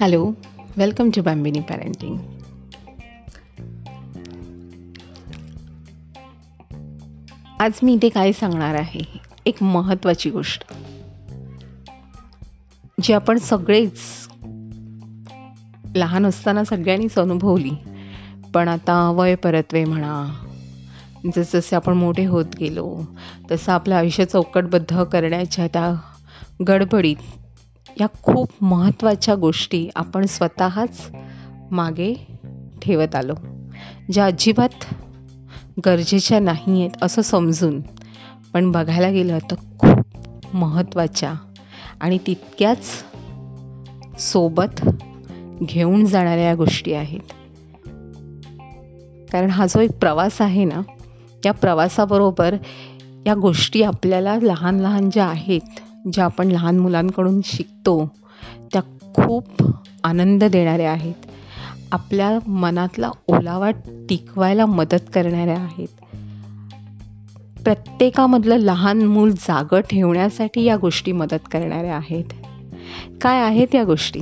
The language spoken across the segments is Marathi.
Hello welcome to Bambini parenting आज मी इथे काय सांगणार आहे? एक महत्त्वाची गोष्ट. जी आपण सगळेच लहान असताना सगळ्यांनीच अनुभवली. पण आता वय परतवे म्हणा जसजसे आपण मोठे होत गेलो तसं आपलं आयुष्य चौकटबद्ध करण्याच्या त्या गडबडीत या खूप महत्त्वाच्या गोष्टी आपण स्वतःच मागे ठेवत आलो. ज्या अजिबात गरजेच्या नाही आहेत असं समजून पण बघायला गेलं तर खूप महत्त्वाच्या आणि तितक्याच सोबत घेऊन जाणाऱ्या या गोष्टी आहेत. कारण हा जो एक प्रवास आहे ना त्या प्रवासाबरोबर या गोष्टी आपल्याला लहान लहान ज्या आहेत ज्या आपण लहान मुलांकडून शिकतो त्या खूप आनंद देणाऱ्या आहेत. आपल्या मनातला ओलावा टिकवायला मदत करणाऱ्या आहेत. प्रत्येकामधलं लहान मूल जागं ठेवण्यासाठी या गोष्टी मदत करणाऱ्या आहेत. काय आहेत या गोष्टी?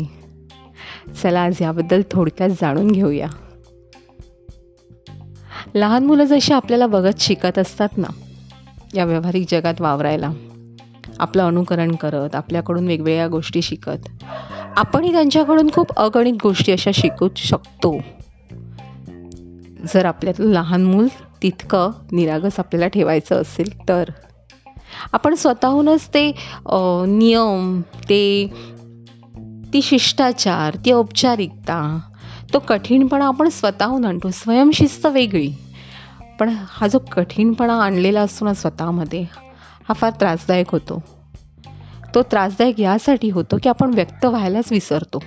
चला आज याबद्दल थोडक्यात जाणून घेऊया. लहान मुलं जशी आपल्याला बघत शिकत असतात ना या व्यावहारिक जगात वावरायला. आपलं अनुकरण करत आपल्याकडून वेगवेगळ्या गोष्टी शिकत. आपणही त्यांच्याकडून खूप अगणित गोष्टी अशा शिकू शकतो. जर आपल्यातलं लहान मूल तितकं निरागस आपल्याला ठेवायचं असेल तर. आपण स्वतःहूनच ते नियम ते ती शिष्टाचार ती औपचारिकता तो कठीणपणा आपण स्वतःहून आणतो स्वयंशिस्त वेगळी. पण हा जो कठीणपणा आणलेला असतो ना स्वतःमध्ये हा फार त्रासदायक होतो. तो त्रासदायक यासाठी होतो की आपण व्यक्त व्हायलाच विसरतो.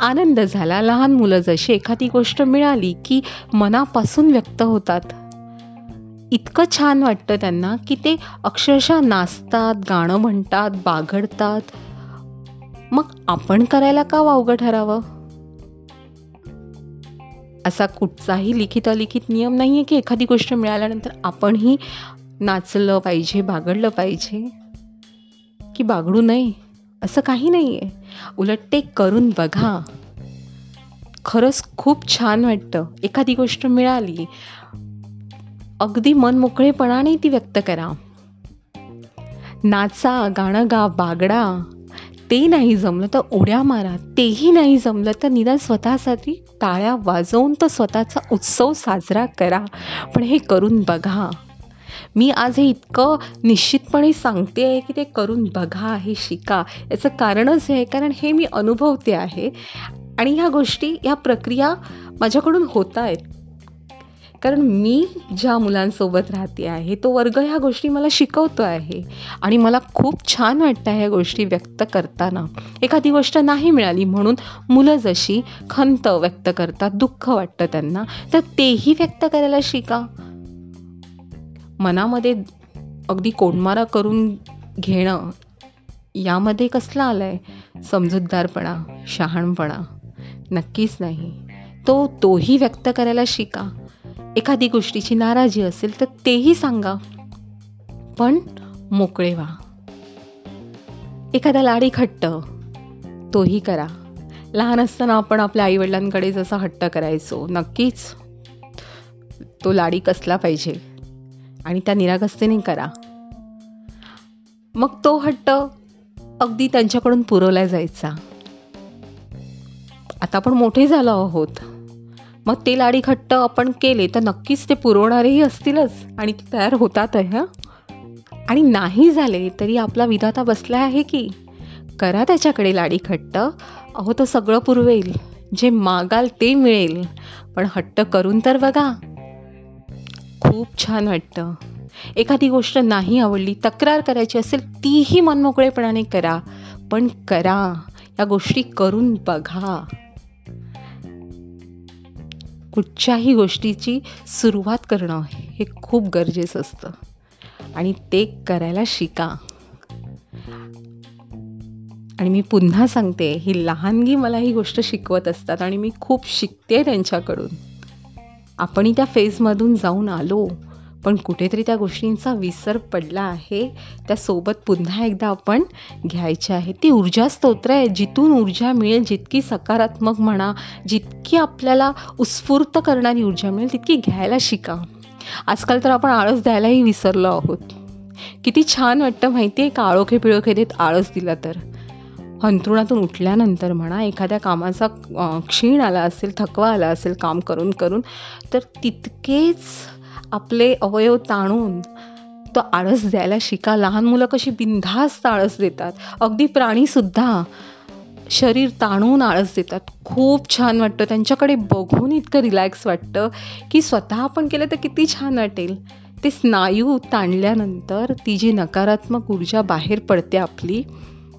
आनंद झाला लहान मुलं जशी एखादी गोष्ट मिळाली की मनापासून व्यक्त होतात. इतकं छान वाटतं त्यांना की ते अक्षरशः नाचतात गाणं म्हणतात बागडतात. मग आपण करायला का वावगं ठरावं? असा कुठचाही लिखित अलिखित नियम नाही आहे की एखादी गोष्ट मिळाल्यानंतर आपणही नाचलं पाहिजे बागडलं पाहिजे की बागडू नये असं काही नाही आहे उलट ते करून बघा. खरंच खूप छान वाटतं. एखादी गोष्ट मिळाली अगदी मन मोकळेपणाने ती व्यक्त करा. नाचा गाणं गा बागडा. ते नाही जमलं तर उड्या मारा तेही नाही जमलं तर निदान स्वतःसाठी टाळ्या वाजवून तर स्वतःचा उत्सव साजरा करा. पण हे करून बघा. मी आज हे इतकं निश्चितपणे सांगते आहे की ते करून बघा हे शिका. याचं कारणच हे आहे कारण हे मी अनुभवते आहे. आणि ह्या गोष्टी ह्या प्रक्रिया माझ्याकडून होत आहेत. कारण मी ज्या मुलांसोबत राहते आहे तो वर्ग ह्या गोष्टी मला शिकवतो आहे. आणि मला खूप छान वाटतं ह्या गोष्टी व्यक्त करताना. एखादी गोष्ट नाही मिळाली म्हणून मुलं जशी खंत व्यक्त करतात दुःख वाटतं त्यांना तर तेही व्यक्त करायला शिका. मनामध्ये अगदी कोंडमारा करून घेणं यामध्ये कसला आलं आहे समजूतदारपणा शहाणपणा नक्कीच नाही. तो तोही व्यक्त करायला शिका. एखादी गोष्टीची नाराजी असेल तर तेही सांगा. पण मोकळे व्हा. एखादा लाडी खट्ट तोही करा. लहान असताना आपण आपल्या आईवडिलांकडे जसा हट्ट करायचो नक्कीच तो लाडी कसला पाहिजे आणि त्या निरागस्तीने करा. मग तो हट्ट अगदी त्यांच्याकडून पुरवला जायचा. आता आपण मोठे झालो आहोत. मग ते लाडी घट्ट आपण केले तर नक्कीच ते पुरवणारेही असतीलच. आणि ते तयार होतात आहे आणि नाही झाले तरी आपला विधाता बसला आहे की? करा त्याच्याकडे लाडी खट्ट अहो तो सगळं पुरवेल. जे मागाल ते मिळेल. पण हट्ट करून तर बघा. खूप छान वाटतं एखादी गोष्ट नाही आवडली तक्रार करायची असेल तीही मनमोकळेपणाने करा. पण करा. या गोष्टी करून बघा. कुठच्याही गोष्टीची सुरुवात करणं हे खूप गरजेचं असतं. आणि ते करायला शिका. आणि मी पुन्हा सांगते ही लहानगी मला ही गोष्ट शिकवत असतात आणि मी खूप शिकते त्यांच्याकडून. आपणही त्या फेजमधून जाऊन आलो. पण कुठेतरी त्या गोष्टींचा विसर पडला आहे. त्यासोबत पुन्हा एकदा आपण घ्यायची आहे. ती ऊर्जा स्तोत्र आहे. जिथून ऊर्जा मिळेल जितकी सकारात्मक म्हणा जितकी आपल्याला उत्स्फूर्त करणारी ऊर्जा मिळेल तितकी घ्यायला शिका. आजकाल तर आपण आळस द्यायलाही विसरलो आहोत. किती छान वाटतं माहिती आहे का? आळोखे पिळोखे देत आळस दिला तर. अंथरुणातून उठल्यानंतर म्हणा एखाद्या कामाचा क्षीण आला असेल थकवा आला असेल काम करून करून तर तितकेच आपले अवयव ताणून तो आळस द्यायला शिका. लहान मुलं कशी बिनधास्त आळस देतात. अगदी प्राणीसुद्धा शरीर ताणून आळस देतात. खूप छान वाटतं. त्यांच्याकडे बघून इतकं रिलॅक्स वाटतं की स्वतः आपण केलं तर किती छान वाटेल. ते स्नायू ताणल्यानंतर ती जी नकारात्मक ऊर्जा बाहेर पडते आपली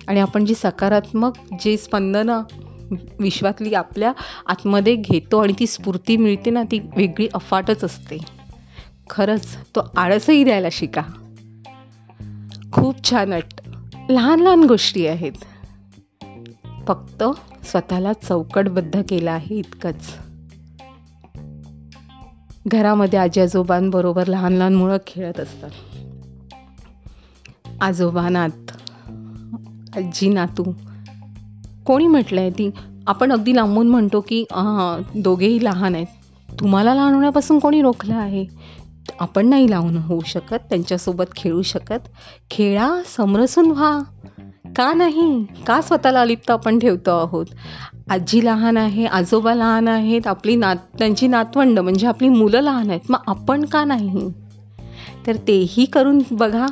आणि आपण जी सकारात्मक जे स्पंदनं विश्वातली आपल्या आतमध्ये घेतो आणि ती स्फूर्ती मिळते ना ती वेगळी अफाटच असते. खरंच तो आळसही द्यायला शिका. खूप छान अट लहान लहान गोष्टी आहेत. फक्त स्वतःला चौकटबद्ध केलं आहे इतकंच. घरामध्ये आजी आजोबांबरोबर लहान लहान मुलं खेळत असतात. आजोबा नात आजी नातू कोणी म्हटलं आहे ती? आपण अगदी लांबून म्हणतो की दोघेही लहान आहेत. तुम्हाला लहान होण्यापासून कोणी रोखलं आहे? आपण नाही लावून होऊ शकत त्यांच्यासोबत खेळू शकत. खेळा समरसून व्हा. का नाही? का स्वतःला अलिप्त आपण ठेवतो आहोत? आजी लहान आहे आजोबा लहान आहेत आपली नात त्यांची नातवंड म्हणजे आपली मुलं लहान आहेत मग आपण का नाही? तर तेही करून बघा.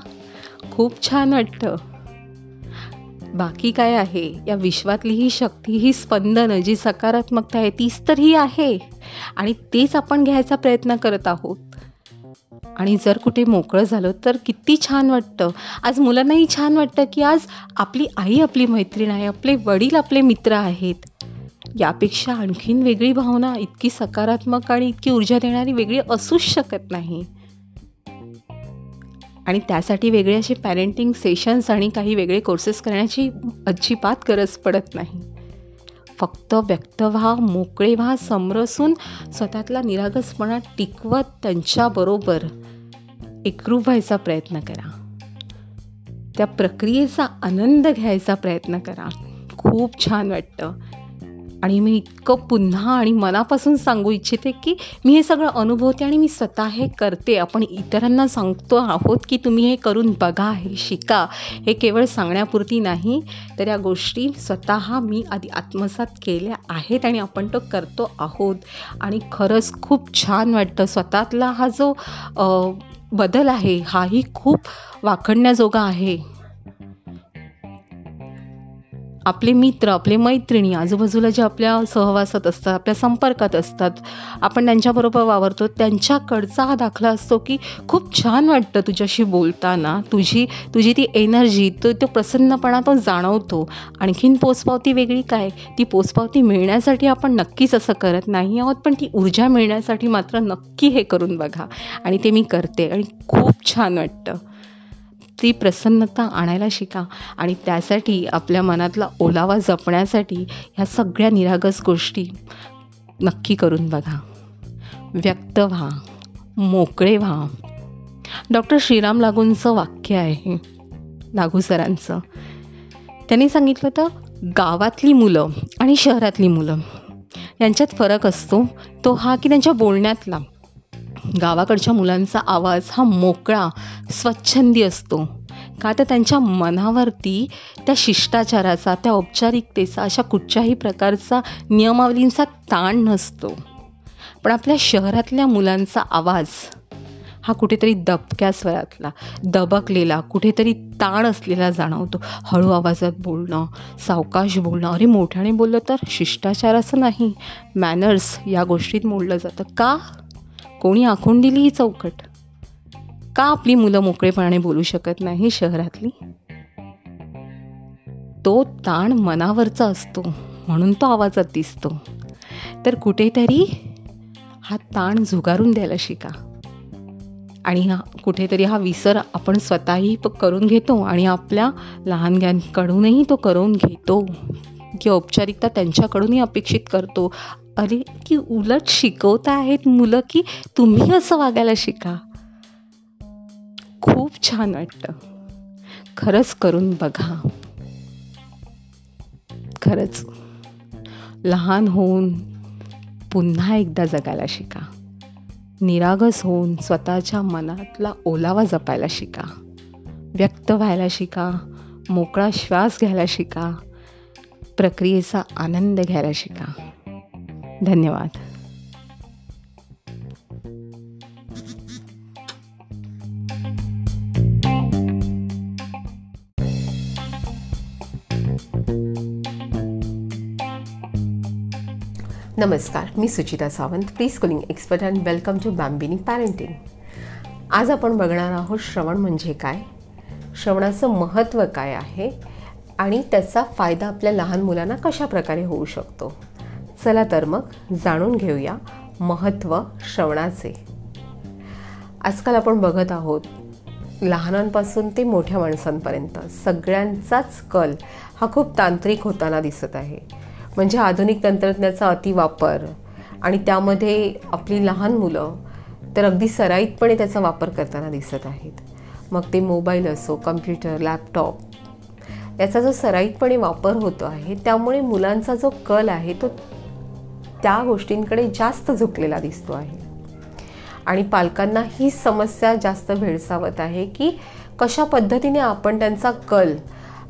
खूप छान वाटतं. बाकी काय आहे? या विश्वातली ही शक्ती ही स्पंदनं जी सकारात्मकता आहे तीच तर ही आहे. आणि तेच आपण घ्यायचा प्रयत्न करत आहोत. आणि जर कुठे मोकळं झालं तर किती छान वाटतं. आज मुलांनाही छान वाटतं की आज आपली आई आपली मैत्रीण आहे आपले वडील आपले मित्र आहेत. यापेक्षा आणखीन वेगळी भावना इतकी सकारात्मक आणि इतकी ऊर्जा देणारी वेगळी असूच शकत नाही. आणि त्यासाठी वेगळे असे पॅरेंटिंग सेशन्स आणि काही वेगळे कोर्सेस करण्याची अजिबात गरज पडत नाही. फक्त व्यक्त व्हा मोकळे व्हा समरसून स्वतःतला निरागसपणा टिकवत त्यांच्याबरोबर एकरूप व्हायचा प्रयत्न करा. त्या प्रक्रियेचा आनंद घ्यायचा प्रयत्न करा. खूप छान वाटतं. आणि मी इतकं पुन्हा आणि मनापासून सांगू इच्छिते की मी हे सगळं अनुभवते आणि मी स्वतः हे करते. आपण इतरांना सांगतो आहोत की तुम्ही हे करून बघा हे शिका. हे केवळ सांगण्यापुरती नाही तर या गोष्टी स्वतः मी आधी आत्मसात केल्या आहेत आणि आपण तो करतो आहोत. आणि खरंच खूप छान वाटतं. स्वतःतला हा जो बदल आहे हाही खूप वाखडण्याजोगा आहे. आपले मित्र आपले मैत्रिणी आजूबाजूला जे आपल्या सहवासात असतात आपल्या संपर्कात असतात आपण त्यांच्याबरोबर वावरतो त्यांच्याकडचा हा दाखला असतो की खूप छान वाटतं तुझ्याशी बोलताना. तुझी तुझी ती एनर्जी तो तो प्रसन्नपणा तो जाणवतो. आणखीन पोचपावती वेगळी काय? ती पोचपावती मिळण्यासाठी आपण नक्कीच असं करत नाही आहोत पण ती ऊर्जा मिळण्यासाठी मात्र नक्की हे करून बघा. आणि ते मी करते. आणि खूप छान वाटतं. ती प्रसन्नता आणायला शिका आणि त्यासाठी आपल्या मनातला ओलावा जपण्यासाठी ह्या सगळ्या निरागस गोष्टी नक्की करून बघा. व्यक्त व्हा मोकळे व्हा. डॉक्टर श्रीराम लागूंचं वाक्य आहे लागू सरांचं. त्यांनी सांगितलं होतं गावातली मुलं आणि शहरातली मुलं यांच्यात फरक असतो तो हा की त्यांच्या बोलण्यातला. गावाकडच्या मुलांचा आवाज हा मोकळा स्वच्छंदी असतो. का तर त्यांच्या मनावरती त्या शिष्टाचाराचा त्या औपचारिकतेचा अशा कुठच्याही प्रकारचा नियमावलींचा ताण नसतो. पण आपल्या शहरातल्या मुलांचा आवाज हा कुठेतरी दबक्या स्वरातला दबकलेला कुठेतरी ताण असलेला जाणवतो. हळू आवाजात बोलणं सावकाश बोलणं अरे मोठ्याने बोललं तर शिष्टाचार असं नाही. मॅनर्स या गोष्टीत मोडलं जातं. का? कोणी आखून दिली ही चौकट? का आपली मुलं मोकळेपणाने बोलू शकत नाही शहरातली? तो ताण मनावरचा असतो म्हणून तो आवाजात दिसतो. तर कुठेतरी हा ताण झुगारून द्यायला शिका. आणि हा कुठेतरी हा विसर आपण स्वतःही करून घेतो आणि आपल्या लहानग्यांकडूनही तो करून घेतो. की औपचारिकता त्यांच्याकडूनही अपेक्षित करतो. अरे की उलट शिकवता आहेत मुलं की तुम्ही असं वागायला शिका. खूप छान वाटतं खरंच करून बघा. खरंच. लहान होऊन पुन्हा एकदा जगायला शिका. निरागस होऊन स्वतःच्या मनातला ओलावा जपायला शिका. व्यक्त व्हायला शिका. मोकळा श्वास घ्यायला शिका. प्रक्रियेचा आनंद घ्यायला शिका. धन्यवाद. नमस्कार मी Suchita Sawant preschooling expert and welcome to Bambini parenting. आज आपण बघणार आहोत श्रवण म्हणजे काय? श्रवणाचं महत्त्व काय आहे? आणि त्याचा फायदा आपल्या लहान मुलांना कशा प्रकारे होऊ शकतो? चला तर मग जाणून घेऊया महत्त्व श्रवणाचे. आजकाल आपण बघत आहोत लहानांपासून ते मोठ्या माणसांपर्यंत सगळ्यांचाच कल हा खूप तांत्रिक होताना दिसत आहे. म्हणजे आधुनिक तंत्रज्ञाचा अतिवापर आणि त्यामध्ये आपली लहान मुलं तर अगदी सराईतपणे त्याचा वापर करताना दिसत आहेत. मग ते मोबाईल असो कम्प्युटर लॅपटॉप याचा जो सराईतपणे वापर होतो आहे त्यामुळे मुलांचा जो कल आहे तो त्या गोष्टींकडे जास्त झुकलेला दिसतो आहे. आणि पालकांना ही समस्या जास्त भेडसावत आहे की कशा पद्धतीने आपण त्यांचा कल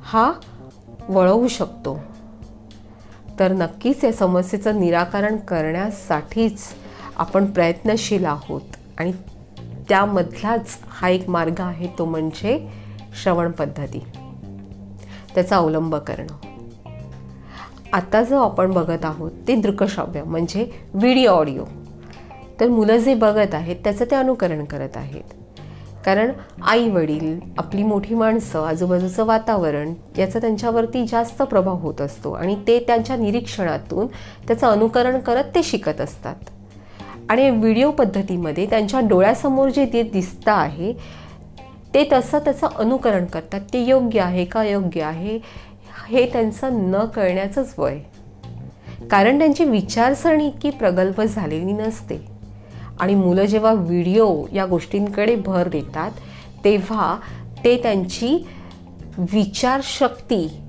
हा वळवू शकतो. तर नक्कीच या समस्येचं निराकरण करण्यासाठीच आपण प्रयत्नशील आहोत आणि त्यामधलाच हा एक मार्ग आहे तो म्हणजे श्रवण पद्धती. त्याचा अवलंब करणं. आता जो आपण बघत आहोत ते दृकश्राव्य म्हणजे व्हिडिओ ऑडिओ तर मुलं जे बघत आहेत त्याचं ते अनुकरण करत आहेत. कारण आई वडील आपली मोठी माणसं आजूबाजूचं वातावरण याचा त्यांच्यावरती जास्त प्रभाव होत असतो आणि ते त्यांच्या निरीक्षणातून त्याचं अनुकरण करत ते शिकत असतात. आणि व्हिडिओ पद्धतीमध्ये त्यांच्या डोळ्यासमोर जे ते दिसतं आहे ते तसं त्याचं अनुकरण करतात. ते योग्य आहे का योग्य आहे? हे त्यांचं न कळण्याचंच वय. कारण त्यांची विचारसरणी इतकी प्रगल्भ झालेली नसते. आणि मुलं जेव्हा व्हिडिओ या गोष्टींकडे भर देतात तेव्हा ते त्यांची विचारशक्ती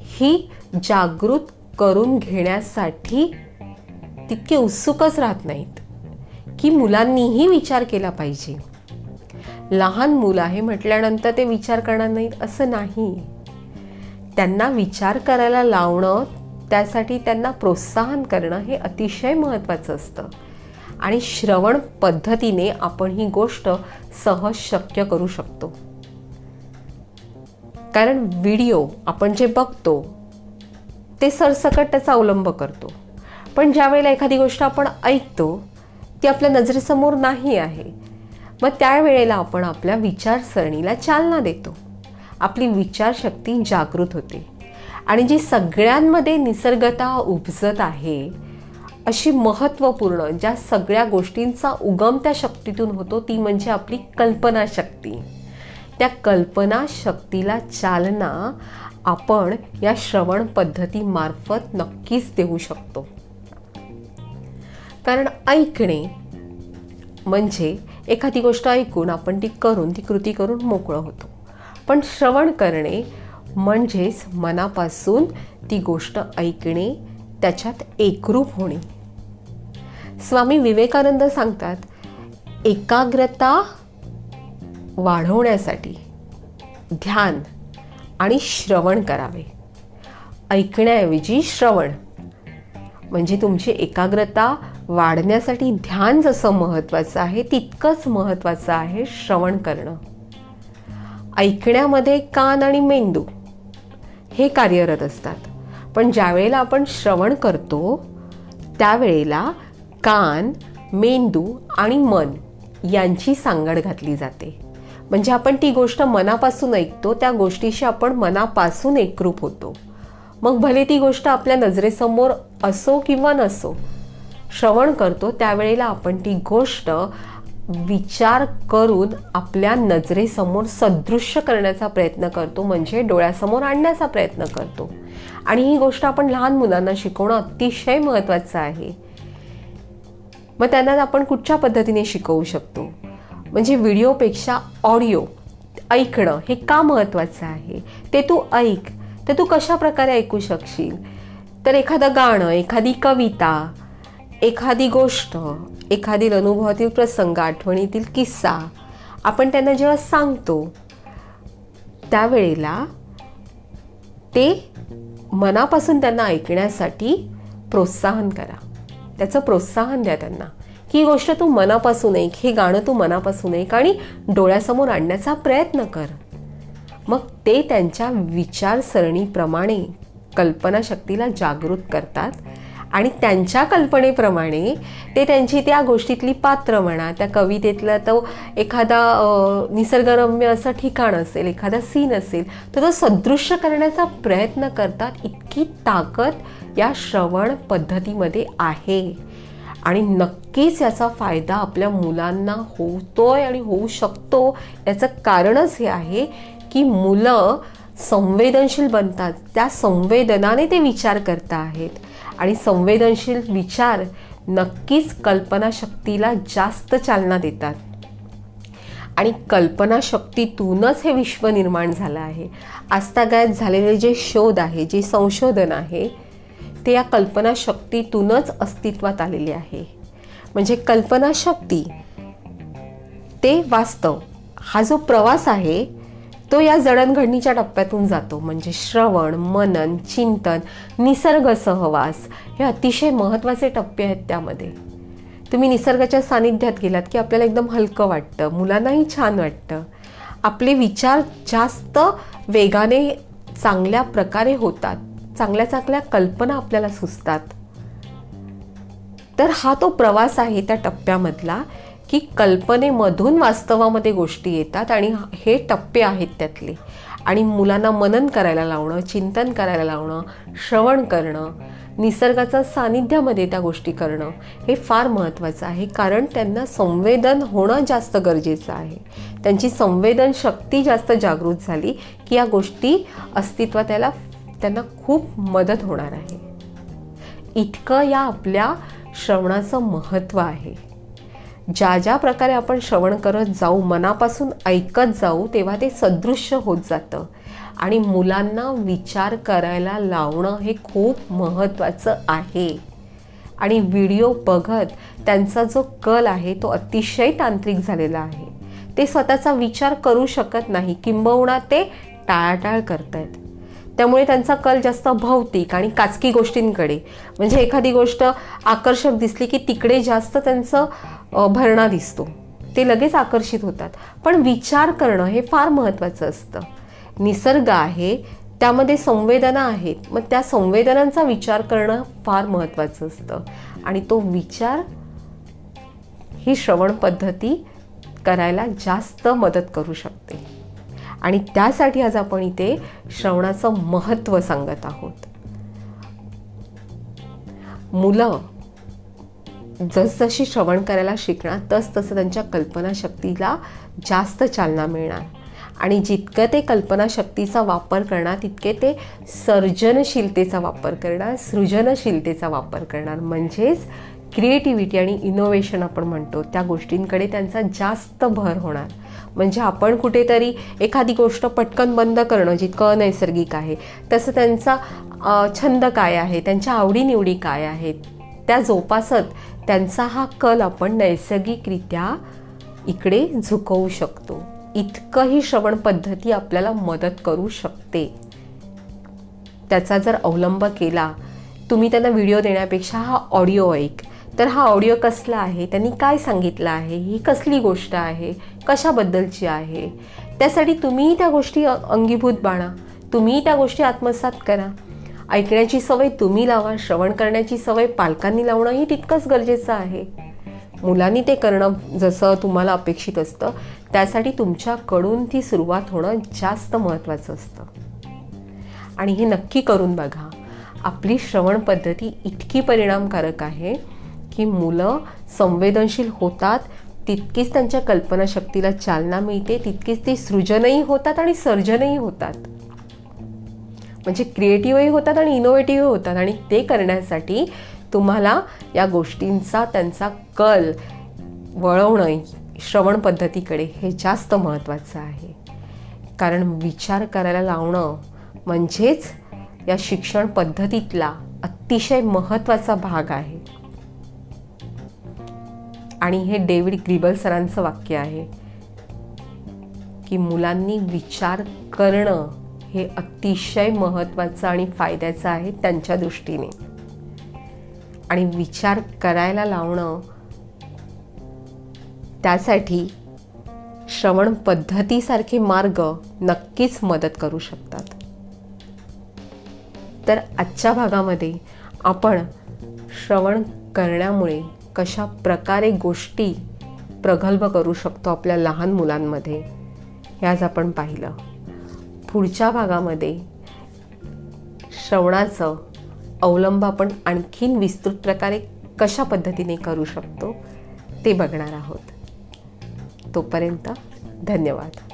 ही जागृत करून घेण्यासाठी तितके उत्सुकच राहत नाहीत की मुलांनीही विचार केला पाहिजे. लहान मुलं आहे म्हटल्यानंतर ते विचार करणार नाहीत असं नाही. त्यांना विचार करायला लावणं त्यासाठी त्यांना प्रोत्साहन करणं हे अतिशय महत्त्वाचं असतं. आणि श्रवण पद्धतीने आपण ही गोष्ट सहज शक्य करू शकतो. कारण व्हिडिओ आपण जे बघतो ते सरसकट त्याचा अवलंब करतो. पण ज्या वेळेला एखादी गोष्ट आपण ऐकतो ती आपल्या नजरेसमोर नाही आहे. मग त्यावेळेला आपण आपल्या विचारसरणीला चालना देतो. आपली विचारशक्ती जागृत होते. आणि जी सगळ्यांमध्ये निसर्गता उपजत आहे अशी महत्त्वपूर्ण ज्या सगळ्या गोष्टींचा उगम त्या शक्तीतून होतो ती म्हणजे आपली कल्पनाशक्ती त्या कल्पनाशक्तीला चालना आपण या श्रवण पद्धतीमार्फत नक्कीच देऊ शकतो. कारण ऐकणे म्हणजे एखादी गोष्ट ऐकून आपण ती करून ती कृती करून मोकळं होतो. पण श्रवण करणे म्हणजेच मनापासून ती गोष्ट ऐकणे त्याच्यात एकरूप होणे. स्वामी विवेकानंद सांगतात एकाग्रता वाढवण्यासाठी ध्यान आणि श्रवण करावे. ऐकण्याऐवजी श्रवण. म्हणजे तुमची एकाग्रता वाढण्यासाठी ध्यान जसं महत्त्वाचं आहे तितकंच महत्त्वाचं आहे श्रवण करणं. ऐकण्यामध्ये कान आणि मेंदू हे कार्यरत असतात. पण ज्यावेळेला आपण श्रवण करतो त्यावेळेला कान मेंदू आणि मन यांची सांगड घातली जाते. म्हणजे आपण ती गोष्ट मनापासून ऐकतो त्या गोष्टीशी आपण मनापासून एकरूप होतो. मग भले ती गोष्ट आपल्या नजरेसमोर असो किंवा नसो श्रवण करतो त्यावेळेला आपण ती गोष्ट विचार करून आपल्या नजरेसमोर सदृश्य करण्याचा प्रयत्न करतो म्हणजे डोळ्यासमोर आणण्याचा प्रयत्न करतो. आणि ही गोष्ट आपण लहान मुलांना शिकवणं अतिशय महत्त्वाचं आहे. मग त्यांना आपण कुठच्या पद्धतीने शिकवू शकतो? म्हणजे व्हिडिओपेक्षा ऑडिओ ऐकणं हे का महत्त्वाचं आहे? ते तू ऐक. तर तू कशा प्रकारे ऐकू शकशील? तर एखादं गाणं एखादी कविता एखादी गोष्ट एखादी अनुभवातील प्रसंग आठवणीतील किस्सा आपण त्यांना जेव्हा सांगतो त्यावेळेला ते मनापासून त्यांना ऐकण्यासाठी प्रोत्साहन करा. त्याचं प्रोत्साहन द्या त्यांना. ही गोष्ट तू मनापासून ऐक हे गाणं तू मनापासून ऐक आणि डोळ्यासमोर आणण्याचा प्रयत्न कर. मग ते त्यांच्या विचारसरणीप्रमाणे कल्पनाशक्तीला जागृत करतात. आणि त्यांच्या कल्पनेप्रमाणे ते त्यांची त्या गोष्टीतली पात्र म्हणा त्या कवितेतला तो एखादा निसर्गरम्य असं ठिकाण असेल एखादा सीन असेल तर तो सदृश्य करण्याचा प्रयत्न करतात. इतकी ताकद या श्रवण पद्धतीमध्ये आहे. आणि नक्कीच याचा फायदा आपल्या मुलांना होतोय आणि होऊ शकतो. याचं कारणच हे आहे की मुलं संवेदनशील बनतात. त्या संवेदनाने ते विचार करता आहेत आणि संवेदनशील विचार नक्कीच कल्पनाशक्तीला जास्त चालना देतात. आणि कल्पनाशक्तीतूनच हे विश्व निर्माण झालं आहे. आस्तागायत झालेले जे शोध आहे जे संशोधन आहे ते या कल्पनाशक्तीतूनच अस्तित्वात आलेले आहे. म्हणजे कल्पनाशक्ती ते वास्तव. हा जो प्रवास आहे तो या जडणघडणीच्या टप्प्यातून जातो. म्हणजे श्रवण मनन चिंतन निसर्ग सहवास हे अतिशय महत्त्वाचे टप्पे आहेत त्यामध्ये. तुम्ही निसर्गाच्या सानिध्यात गेलात की आपल्याला एकदम हलकं वाटतं मुलांनाही छान वाटतं. आपले विचार जास्त वेगाने चांगल्या प्रकारे होतात. चांगल्या चांगल्या कल्पना आपल्याला सुचतात. तर हा तो प्रवास आहे त्या टप्प्यामधला. की कल्पनेमधून वास्तवामध्ये गोष्टी येतात आणि हे टप्पे आहेत त्यातले. आणि मुलांना मनन करायला लावणं चिंतन करायला लावणं श्रवण करणं निसर्गाचा सानिध्यामध्ये त्या गोष्टी करणं हे फार महत्त्वाचं आहे. कारण त्यांना संवेदन होणं जास्त गरजेचं आहे. त्यांची संवेदन शक्ती जास्त जागृत झाली की या गोष्टी अस्तित्वात त्याला त्यांना खूप मदत होणार आहे. इतकं या आपल्या श्रवणाचं महत्त्व आहे. ज्या ज्या प्रकारे आपण श्रवण करत जाऊ मनापासून ऐकत जाऊ तेव्हा ते सदृश्य होत जातं. आणि मुलांना विचार करायला लावणं हे खूप महत्त्वाचं आहे. आणि व्हिडिओ बघत त्यांचा जो कल आहे तो अतिशय तांत्रिक झालेला आहे. ते स्वतःचा विचार करू शकत नाही. किंबहुना ते टाळाटाळ करत आहेत त्यामुळे त्यांचा कल जास्त भौतिक आणि काचकी गोष्टींकडे. म्हणजे एखादी गोष्ट आकर्षक दिसली की तिकडे जास्त त्यांचं भरणा दिसतो. ते लगेच आकर्षित होतात. पण विचार करणं हे फार महत्त्वाचं असतं. निसर्ग आहे त्यामध्ये संवेदना आहेत. मग त्या संवेदनांचा विचार करणं फार महत्त्वाचं असतं. आणि तो विचार ही श्रवण पद्धती करायला जास्त मदत करू शकते. आणि त्यासाठी आज आपण इथे श्रवणाचं महत्त्व सांगत आहोत. मुलं जसजशी श्रवण करायला शिकणार तसतसं त्यांच्या कल्पनाशक्तीला जास्त चालना मिळणार. आणि जितकं ते कल्पनाशक्तीचा वापर करणार तितके ते सर्जनशीलतेचा वापर करणार सृजनशीलतेचा वापर करणार. म्हणजेच क्रिएटिव्हिटी आणि इनोव्हेशन आपण म्हणतो त्या गोष्टींकडे त्यांचा जास्त भर होणार. म्हणजे आपण कुठेतरी एखादी गोष्ट पटकन बंद करणं जितकं अनैसर्गिक आहे तसं त्यांचा छंद काय आहे त्यांच्या आवडीनिवडी काय आहेत त्या जोपासत त्यांचा हा कल आपण नैसर्गिकरित्या इकडे झुकवू शकतो. इतकंही श्रवण पद्धती आपल्याला मदत करू शकते. त्याचा जर अवलंब केला तुम्ही त्यांना व्हिडिओ देण्यापेक्षा हा ऑडिओ ऐक. तर हा ऑडिओ कसला आहे? त्यांनी काय सांगितलं आहे? ही कसली गोष्ट आहे? कशाबद्दलची आहे? त्यासाठी तुम्ही त्या गोष्टी अंगीभूत बाणा तुम्ही त्या गोष्टी आत्मसात करा. ऐकण्याची सवय तुम्ही लावा श्रवण करण्याची सवय पालकांनी लावणंही तितकंच गरजेचं आहे. मुलांनी ते करणं जसं तुम्हाला अपेक्षित असतं त्यासाठी तुमच्याकडून ती सुरुवात होणं जास्त महत्त्वाचं असतं. आणि हे नक्की करून बघा आपली श्रवण पद्धती इतकी परिणामकारक आहे की मुलं संवेदनशील होतात तितकीच त्यांच्या कल्पनाशक्तीला चालना मिळते तितकीच ते सृजनही होतात आणि सर्जनही होतात. म्हणजे क्रिएटिव्हही होतात आणि इनोव्हेटिव्ह होतात. आणि ते करण्यासाठी तुम्हाला या गोष्टींचा त्यांचा कल वळवणं श्रवण पद्धतीकडे हे जास्त महत्त्वाचं आहे. कारण विचार करायला लावणं म्हणजेच या शिक्षण पद्धतीतला अतिशय महत्त्वाचा भाग आहे. आणि हे डेव्हिड ग्रिबल सरांचं वाक्य आहे की मुलांनी विचार करणं हे अतिशय महत्त्वाचं आणि फायद्याचं आहे त्यांच्या दृष्टीने. आणि विचार करायला लावणं त्यासाठी श्रवण पद्धतीसारखे मार्ग नक्कीच मदत करू शकतात. तर आजच्या भागामध्ये आपण श्रवण करण्यामुळे कशा प्रकारे गोष्टी प्रगल्भ करू शकतो आपल्या लहान मुलांमध्ये हे आज आपण पाहिलं. पुढच्या भागामध्ये श्रवणाचं अवलंब आपण आणखीन विस्तृत प्रकारे कशा पद्धतीने करू शकतो ते बघणार आहोत. तोपर्यंत धन्यवाद.